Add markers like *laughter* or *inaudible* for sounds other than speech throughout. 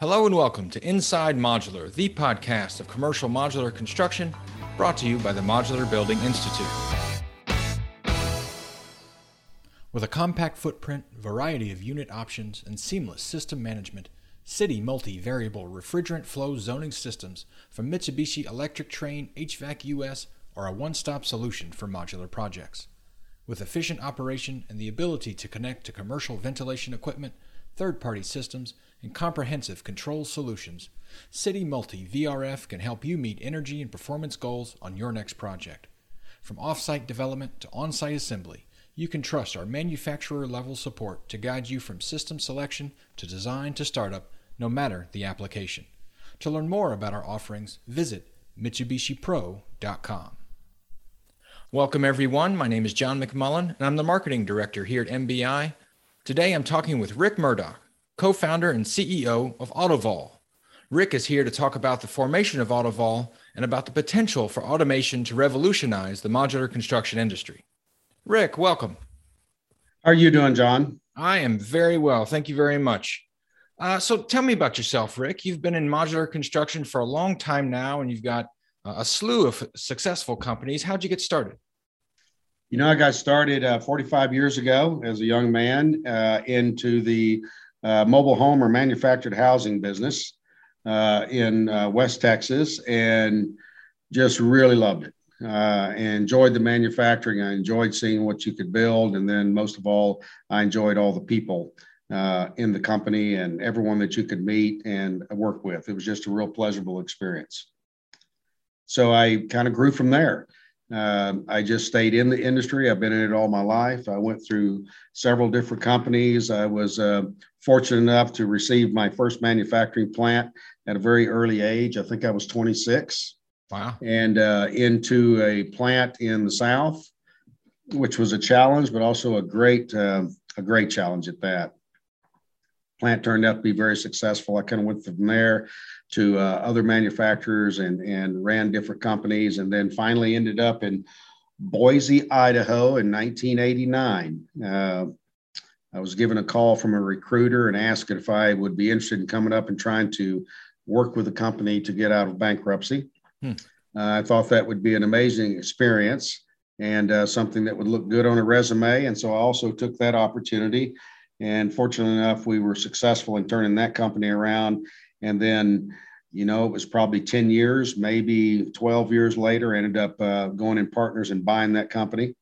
Hello and welcome to Inside Modular, the podcast of commercial modular construction brought to you by the Modular Building Institute. With a compact footprint, variety of unit options, and seamless system management, City multi-variable refrigerant flow zoning systems from Mitsubishi Electric Trane HVAC US are a one-stop solution for modular projects. With efficient operation and the ability to connect to commercial ventilation equipment, third-party systems, and comprehensive control solutions, City Multi VRF can help you meet energy and performance goals on your next project. From off-site development to on-site assembly, you can trust our manufacturer level support to guide you from system selection to design to startup no matter the application. To learn more about our offerings, visit MitsubishiPro.com. Welcome, everyone. My name is John McMullen, and I'm the marketing director here at MBI. Today, I'm talking with Rick Murdoch, co founder and CEO of Autovol. Rick is here to talk about the formation of Autovol and about the potential for automation to revolutionize the modular construction industry. Rick, welcome. How are you doing, John? I am very well. Thank you very much. Uh, so tell me about yourself, Rick. You've been in modular construction for a long time now, and you've got uh, a slew of successful companies. How'd you get started? You know, I got started uh, 45 years ago as a young man uh, into the uh, mobile home or manufactured housing business uh, in West Texas and just really loved it. I enjoyed the manufacturing. I enjoyed seeing what you could build. And then, most of all, I enjoyed all the people uh, in the company and everyone that you could meet and work with. It was just a real pleasurable experience. So I kind of grew from there. Uh, I just stayed in the industry. I've been in it all my life. I went through several different companies. I was uh, fortunate enough to receive my first manufacturing plant at a very early age. I think I was 26. Wow. And uh, into a plant in the South, which was a challenge, but also a great, uh, a great challenge at that plant turned out to be very successful. I kind of went from there to uh, other manufacturers and, and ran different companies, and then finally ended up in Boise, Idaho in 1989. Uh, I was given a call from a recruiter and asked if I would be interested in coming up and trying to work with the company to get out of bankruptcy. Hmm. Uh, I thought that would be an amazing experience and uh, something that would look good on a resume. And so I also took that opportunity and fortunately enough, we were successful in turning that company around. And then, you know, it was probably 10 years, maybe 12 years later, ended up uh, going in partners and buying that company.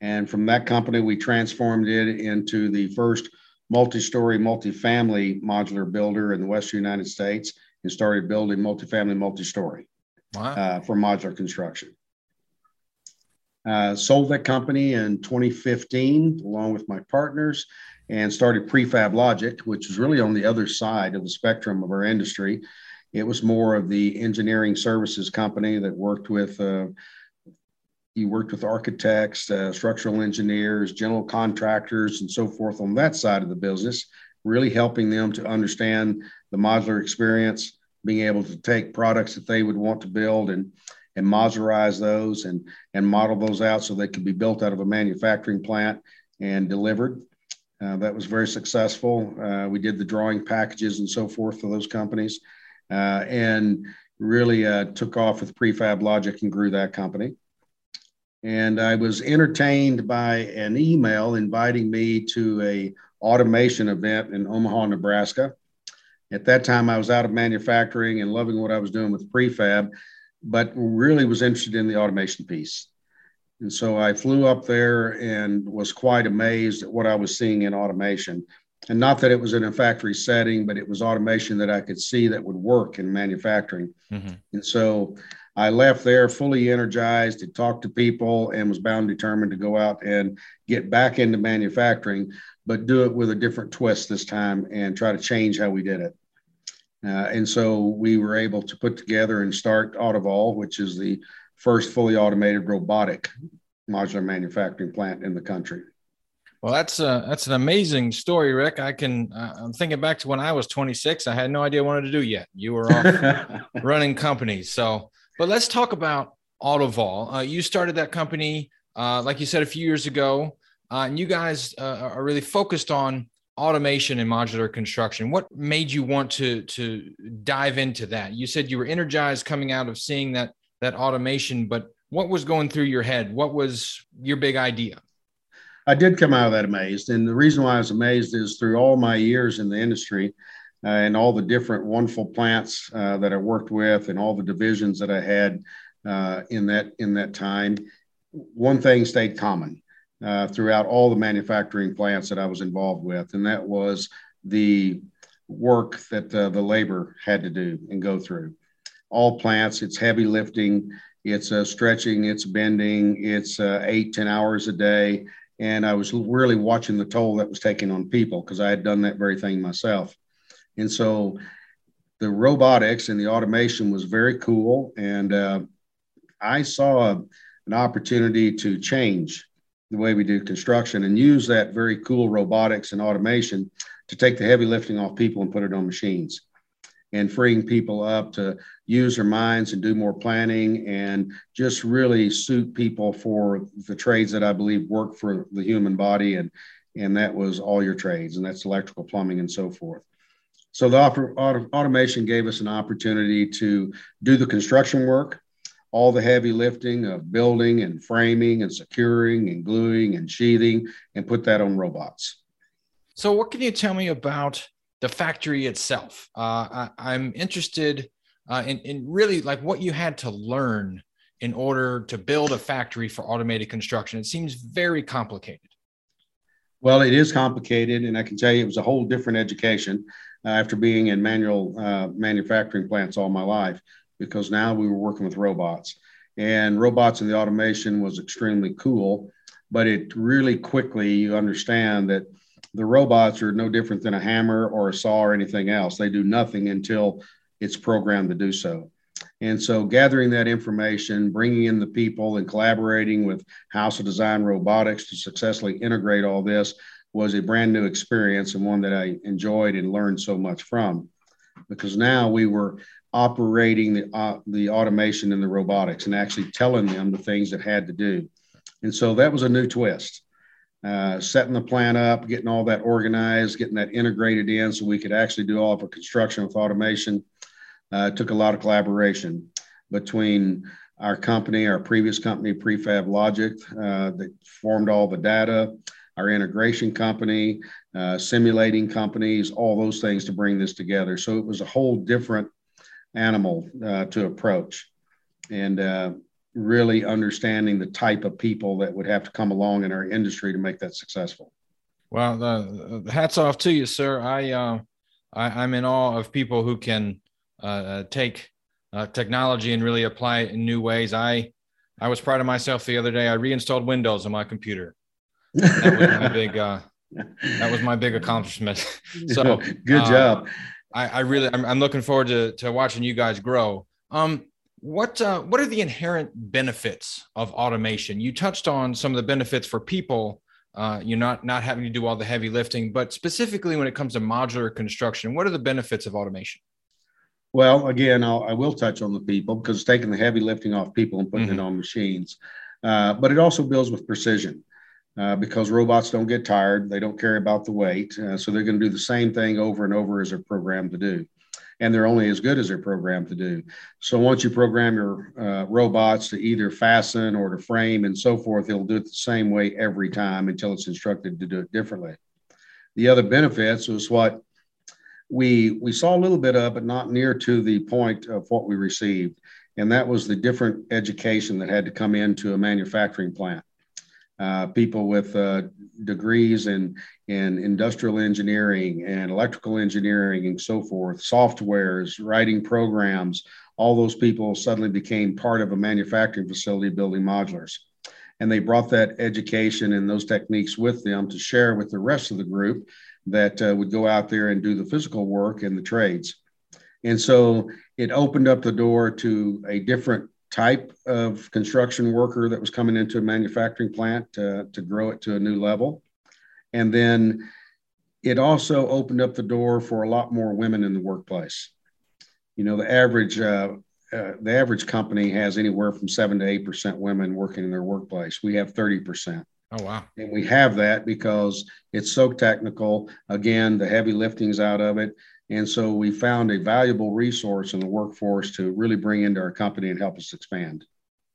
And from that company, we transformed it into the first multi-story, multi-family modular builder in the Western United States and started building multi-family, multi-story wow. uh, for modular construction. Uh, sold that company in 2015 along with my partners and started Prefab Logic, which was really on the other side of the spectrum of our industry. It was more of the engineering services company that worked with. Uh, worked with architects, uh, structural engineers, general contractors, and so forth on that side of the business, really helping them to understand the modular experience, being able to take products that they would want to build and and modularize those and and model those out so they could be built out of a manufacturing plant and delivered. Uh, that was very successful. Uh, we did the drawing packages and so forth for those companies, uh, and really uh, took off with prefab logic and grew that company. And I was entertained by an email inviting me to a automation event in Omaha, Nebraska. At that time, I was out of manufacturing and loving what I was doing with prefab, but really was interested in the automation piece. And so I flew up there and was quite amazed at what I was seeing in automation. And not that it was in a factory setting, but it was automation that I could see that would work in manufacturing. Mm-hmm. And so I left there fully energized to talk to people and was bound determined to go out and get back into manufacturing, but do it with a different twist this time and try to change how we did it. Uh, and so we were able to put together and start Autovol, which is the first fully automated robotic modular manufacturing plant in the country. Well, that's a, that's an amazing story, Rick. I can. Uh, I'm thinking back to when I was 26. I had no idea what I wanted to do yet. You were off *laughs* running companies. So, but let's talk about Autovol. Uh, you started that company, uh, like you said, a few years ago, uh, and you guys uh, are really focused on automation and modular construction. What made you want to to dive into that? You said you were energized coming out of seeing that that automation, but what was going through your head? What was your big idea? I did come out of that amazed, and the reason why I was amazed is through all my years in the industry uh, and all the different wonderful plants uh, that I worked with, and all the divisions that I had uh, in that in that time. One thing stayed common uh, throughout all the manufacturing plants that I was involved with, and that was the work that uh, the labor had to do and go through. All plants, it's heavy lifting, it's uh, stretching, it's bending, it's uh, eight ten hours a day. And I was really watching the toll that was taken on people because I had done that very thing myself. And so the robotics and the automation was very cool. And uh, I saw a, an opportunity to change the way we do construction and use that very cool robotics and automation to take the heavy lifting off people and put it on machines and freeing people up to use their minds and do more planning and just really suit people for the trades that I believe work for the human body and and that was all your trades and that's electrical plumbing and so forth so the auto, automation gave us an opportunity to do the construction work all the heavy lifting of building and framing and securing and gluing and sheathing and put that on robots. So, what can you tell me about the factory itself? Uh, I, am interested uh, in, in really like what you had to learn in order to build a factory for automated construction. It seems very complicated. Well, it is complicated, and I can tell you it was a whole different education uh, after being in manual uh, manufacturing plants all my life because now we were working with robots and robots and the automation was extremely cool but it really quickly you understand that the robots are no different than a hammer or a saw or anything else they do nothing until it's programmed to do so and so gathering that information bringing in the people and collaborating with house of design robotics to successfully integrate all this was a brand new experience and one that i enjoyed and learned so much from because now we were operating the, uh, the automation and the robotics and actually telling them the things that had to do. And so that was a new twist. Uh, setting the plan up, getting all that organized, getting that integrated in so we could actually do all of our construction with automation. Uh, took a lot of collaboration between our company, our previous company, Prefab Logic, uh, that formed all the data, our integration company, uh, simulating companies, all those things to bring this together. So it was a whole different animal uh, to approach and uh, really understanding the type of people that would have to come along in our industry to make that successful. Well, uh, hats off to you, sir. I, uh, I am in awe of people who can uh, uh, take technology and really apply it in new ways. I I was proud of myself the other day. I reinstalled Windows on my computer. That was my big that was my big accomplishment. *laughs* So good job. I, I really, I'm, I'm, looking forward to, to watching you guys grow. Um, what uh, what are the inherent benefits of automation? You touched on some of the benefits for people. Uh, you're not not having to do all the heavy lifting, but specifically when it comes to modular construction, what are the benefits of automation? Well, again, I'll, I will touch on the people because it's taking the heavy lifting off people and putting mm-hmm. it on machines. Uh, but it also builds with precision uh, because robots don't get tired. They don't care about the weight. Uh, so they're going to do the same thing over and over as they're programmed to do. And they're only as good as they're programmed to do. So once you program your uh, robots to either fasten or to frame and so forth, it'll do it the same way every time until it's instructed to do it differently. The other benefits was what we we saw a little bit of, but not near to the point of what we received, and that was the different education that had to come into a manufacturing plant uh, people with uh, degrees in, in industrial engineering and electrical engineering and so forth, softwares, writing programs, all those people suddenly became part of a manufacturing facility building modulars. And they brought that education and those techniques with them to share with the rest of the group that uh, would go out there and do the physical work and the trades. And so it opened up the door to a different type of construction worker that was coming into a manufacturing plant to grow it to a new level. And then it also opened up the door for a lot more women in the workplace. You know, the average uh, uh, the average company has anywhere from seven to eight percent women working in their workplace. We have thirty percent, Oh, wow. And we have that because it's so technical. Again, the heavy lifting's out of it. And so we found a valuable resource in the workforce to really bring into our company and help us expand.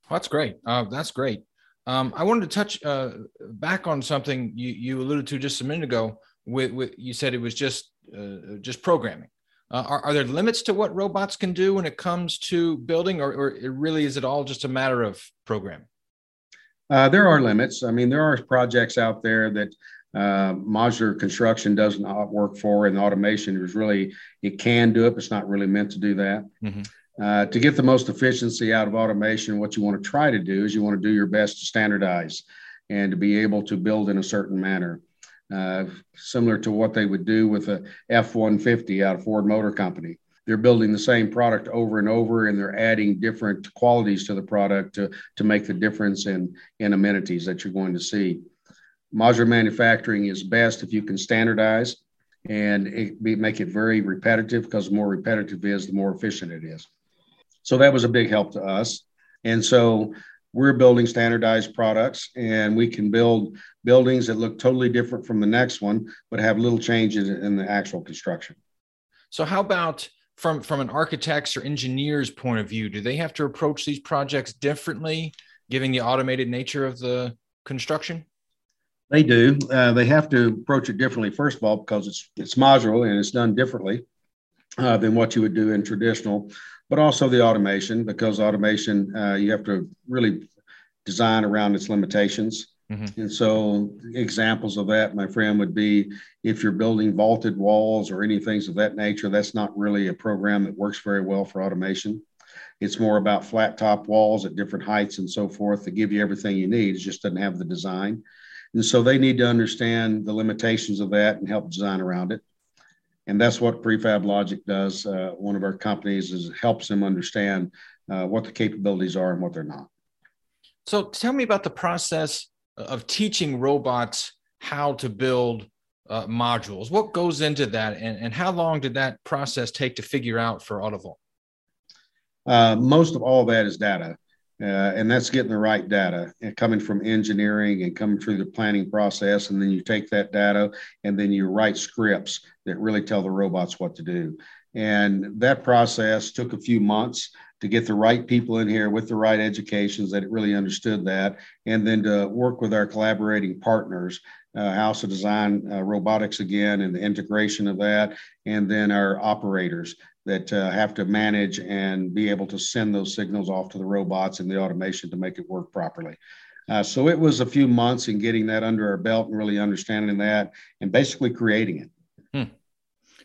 Well, that's great. Uh, that's great. Um, I wanted to touch uh, back on something you, you alluded to just a minute ago. With, with you said it was just uh, just programming. Uh, are, are there limits to what robots can do when it comes to building, or, or it really is it all just a matter of programming? Uh, there are limits. I mean, there are projects out there that uh, modular construction does not work for, and automation is really it can do it, but it's not really meant to do that. Mm-hmm. Uh, to get the most efficiency out of automation, what you want to try to do is you want to do your best to standardize and to be able to build in a certain manner. Uh, similar to what they would do with a F-150 out of Ford Motor Company. They're building the same product over and over, and they're adding different qualities to the product to, to make the difference in, in amenities that you're going to see. Modular manufacturing is best if you can standardize and it make it very repetitive because the more repetitive it is, the more efficient it is. So that was a big help to us. And so we're building standardized products and we can build buildings that look totally different from the next one, but have little changes in the actual construction. So how about from, from an architect's or engineer's point of view, do they have to approach these projects differently, given the automated nature of the construction? They do. Uh, they have to approach it differently. First of all, because it's it's modular and it's done differently uh, than what you would do in traditional but also the automation because automation uh, you have to really design around its limitations. Mm-hmm. And so, examples of that, my friend, would be if you're building vaulted walls or any things of that nature, that's not really a program that works very well for automation. It's more about flat top walls at different heights and so forth to give you everything you need. It just doesn't have the design. And so, they need to understand the limitations of that and help design around it and that's what prefab logic does uh, one of our companies is helps them understand uh, what the capabilities are and what they're not. So tell me about the process of teaching robots how to build uh, modules. What goes into that and, and how long did that process take to figure out for Autovol uh, most of all that is data uh, and that's getting the right data and coming from engineering and coming through the planning process. And then you take that data and then you write scripts that really tell the robots what to do. And that process took a few months to get the right people in here with the right educations that really understood that, and then to work with our collaborating partners, uh, House of Design uh, Robotics again, and the integration of that, and then our operators that uh, have to manage and be able to send those signals off to the robots and the automation to make it work properly. Uh, so it was a few months in getting that under our belt and really understanding that and basically creating it. Hmm.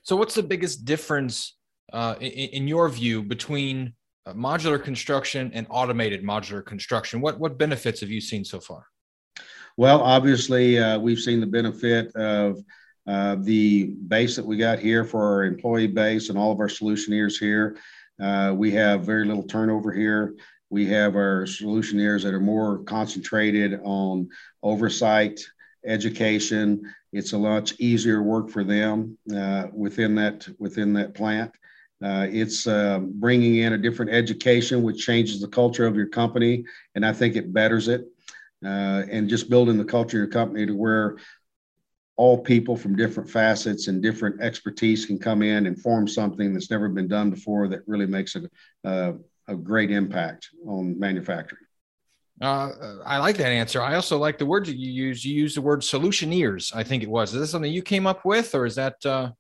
So, what's the biggest difference uh, in, in, your view between uh, modular construction and automated modular construction? What what benefits have you seen so far? Well, obviously, uh, we've seen the benefit of uh, the base that we got here for our employee base and all of our solutioneers here. Uh, we have very little turnover here. We have our solutioneers that are more concentrated on oversight, education. It's a much easier work for them uh, within that within that plant. Uh, it's uh, bringing in a different education, which changes the culture of your company, and I think it betters it. Uh, and just building the culture of your company to where all people from different facets and different expertise can come in and form something that's never been done before that really makes a, uh, a great impact on manufacturing. Uh, I like that answer. I also like the word that you use. You use the word solutioneers. I think it was. Is this something you came up with, or is that? Uh,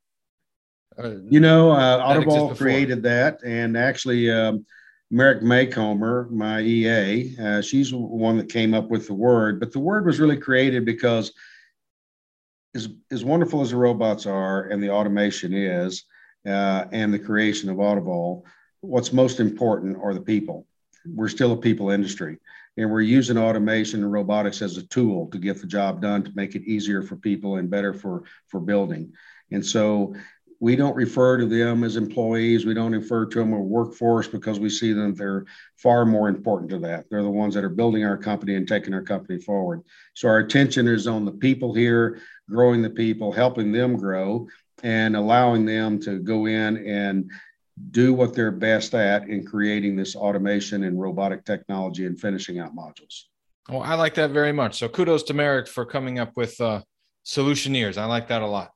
uh you know, uh, Autovol created that, and actually, um, Merrick Maycomer, my EA, uh, she's one that came up with the word. But the word was really created because as, as wonderful as the robots are and the automation is uh, and the creation of Autovol, what's most important are the people. We're still a people industry and we're using automation and robotics as a tool to get the job done to make it easier for people and better for for building and so we don't refer to them as employees. We don't refer to them as workforce because we see them, they're far more important to that. They're the ones that are building our company and taking our company forward. So our attention is on the people here, growing the people, helping them grow, and allowing them to go in and do what they're best at in creating this automation and robotic technology and finishing out modules. Well, I like that very much. So kudos to Merrick for coming up with uh, solutioneers. I like that a lot.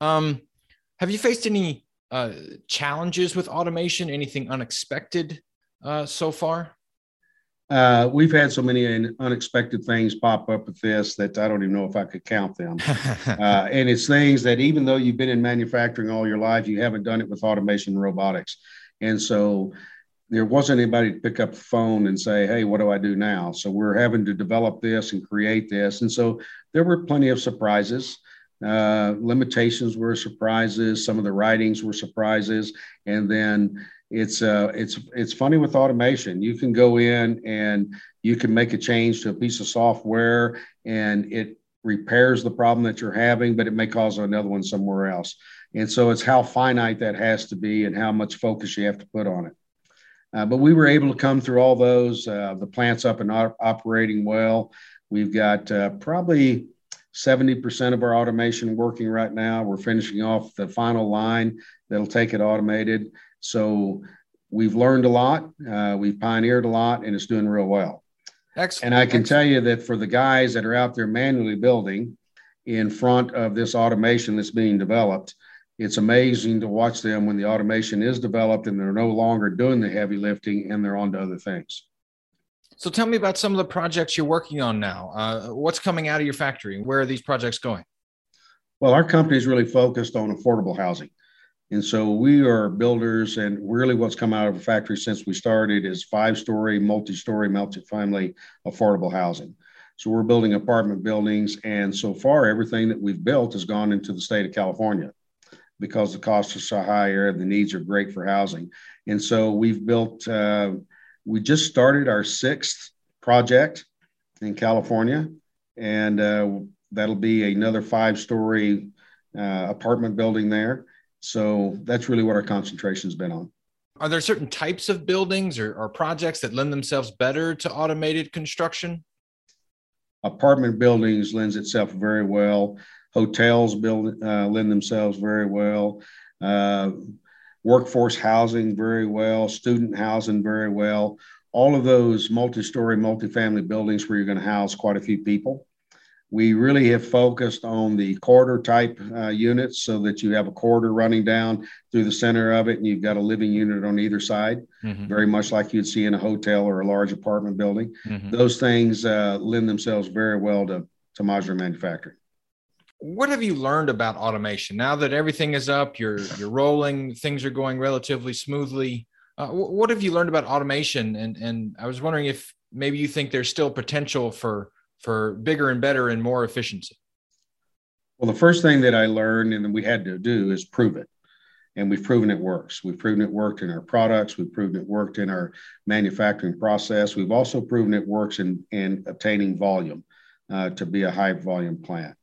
Um, have you faced any uh, challenges with automation? Anything unexpected uh, so far? Uh, we've had so many unexpected things pop up with this that I don't even know if I could count them. *laughs* uh, and it's things that even though you've been in manufacturing all your life, you haven't done it with automation and robotics. And so there wasn't anybody to pick up the phone and say, Hey, what do I do now? So we're having to develop this and create this. And so there were plenty of surprises. Uh, limitations were surprises. Some of the writings were surprises. And then it's uh, it's it's funny with automation. You can go in and you can make a change to a piece of software, and it repairs the problem that you're having, but it may cause another one somewhere else. And so it's how finite that has to be and how much focus you have to put on it. Uh, but we were able to come through all those. Uh, the plant's up and op- operating well. We've got uh, probably 70% of our automation working right now. We're finishing off the final line that'll take it automated. So we've learned a lot, uh, we've pioneered a lot, and it's doing real well. Excellent. And I can Excellent. tell you that for the guys that are out there manually building in front of this automation that's being developed, it's amazing to watch them when the automation is developed and they're no longer doing the heavy lifting and they're on to other things. So tell me about some of the projects you're working on now. Uh, what's coming out of your factory? Where are these projects going? Well, our company is really focused on affordable housing. And so we are builders, and really what's come out of the factory since we started is five story, multi story, multi-family affordable housing. So we're building apartment buildings. And so far, everything that we've built has gone into the state of California because the costs are so high here, the needs are great for housing. And so we've built, uh, we just started our sixth project in California, and uh, that'll be another five story uh, apartment building there. So that's really what our concentration has been on. Are there certain types of buildings or, or projects that lend themselves better to automated construction? Apartment buildings lends itself very well. Hotels build uh, lend themselves very well. Workforce housing very well. Student housing very well. All of those multi-story, multi-family buildings where you're going to house quite a few people we really have focused on the corridor type uh, units so that you have a corridor running down through the center of it and you've got a living unit on either side, mm-hmm. very much like you'd see in a hotel or a large apartment building. Mm-hmm. Those things uh, lend themselves very well to, to modular manufacturing. What have you learned about automation now that everything is up? You're you're rolling, things are going relatively smoothly. Uh, what have you learned about automation? And and I was wondering if maybe you think there's still potential for for bigger and better and more efficiency? Well, the first thing that I learned and we had to do is prove it. And we've proven it works. We've proven it worked in our products. We've proven it worked in our manufacturing process. We've also proven it works in, in obtaining volume uh, to be a high volume plant.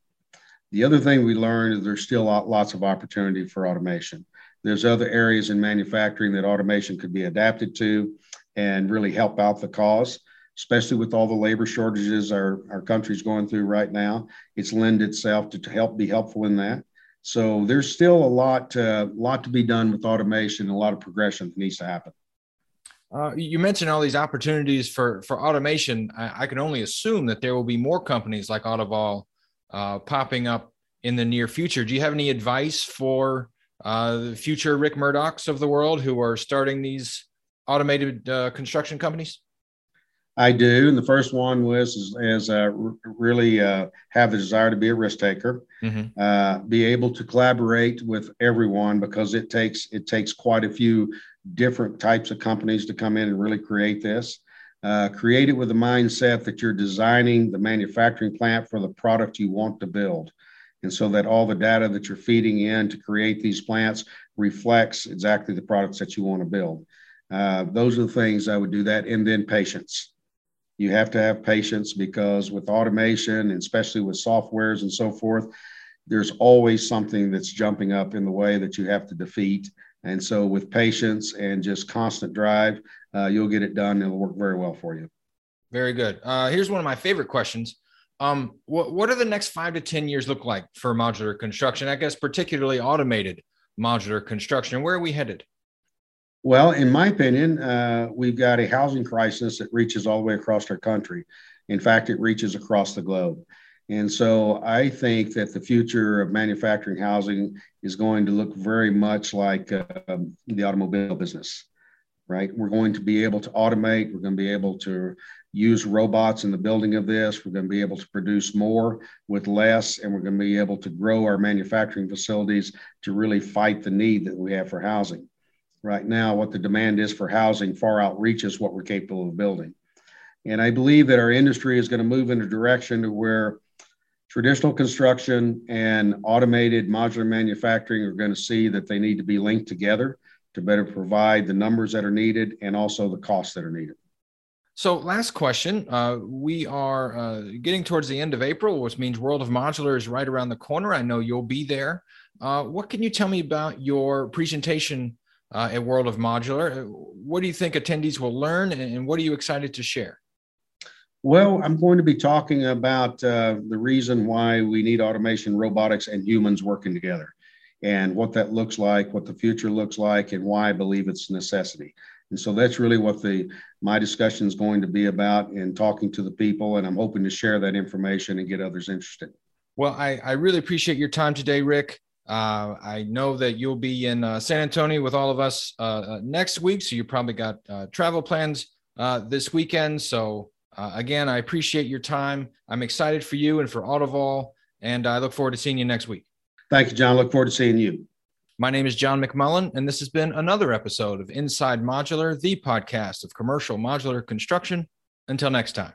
The other thing we learned is there's still lots of opportunity for automation. There's other areas in manufacturing that automation could be adapted to and really help out the cause especially with all the labor shortages our, our country's going through right now. It's lend itself to, to help be helpful in that. So there's still a lot, uh, lot to be done with automation, a lot of progression that needs to happen. Uh, you mentioned all these opportunities for for automation. I, I, can only assume that there will be more companies like Autovol uh, popping up in the near future. Do you have any advice for uh, the future Rick Murdochs of the world who are starting these automated uh, construction companies? I do, and the first one was is, is uh, really uh, have the desire to be a risk taker, mm-hmm. uh, be able to collaborate with everyone because it takes it takes quite a few different types of companies to come in and really create this. Uh, create it with the mindset that you're designing the manufacturing plant for the product you want to build, and so that all the data that you're feeding in to create these plants reflects exactly the products that you want to build. Uh, those are the things I would do that, and then patience you have to have patience because with automation, especially with softwares and so forth, there's always something that's jumping up in the way that you have to defeat. And so, with patience and just constant drive, uh, you'll get it done. It'll work very well for you. Very good. Uh, here's one of my favorite questions. Um, what, what do the next five to 10 years look like for modular construction? I guess, particularly automated modular construction. Where are we headed? Well, in my opinion, uh, we've got a housing crisis that reaches all the way across our country. In fact, it reaches across the globe. And so I think that the future of manufacturing housing is going to look very much like uh, the automobile business, right? We're going to be able to automate, we're going to be able to use robots in the building of this, we're going to be able to produce more with less, and we're going to be able to grow our manufacturing facilities to really fight the need that we have for housing. Right now, what the demand is for housing far outreaches what we're capable of building. And I believe that our industry is going to move in a direction to where traditional construction and automated modular manufacturing are going to see that they need to be linked together to better provide the numbers that are needed and also the costs that are needed. So, last question. Uh, we are uh, getting towards the end of April, which means World of Modular is right around the corner. I know you'll be there. Uh, what can you tell me about your presentation uh, at World of Modular? What do you think attendees will learn, and what are you excited to share? Well, I'm going to be talking about uh, the reason why we need automation, robotics, and humans working together, and what that looks like, what the future looks like, and why I believe it's a necessity. And so that's really what the my discussion is going to be about in talking to the people, and I'm hoping to share that information and get others interested. Well, I, I really appreciate your time today, Rick. Uh, I know that you'll be in uh, San Antonio with all of us uh, uh next week, so you probably got uh, travel plans uh, this weekend. So uh, again, I appreciate your time. I'm excited for you and for Autovol, and I look forward to seeing you next week. Thank you, John. Look forward to seeing you. My name is John McMullen, and this has been another episode of Inside Modular, the podcast of commercial modular construction. Until next time.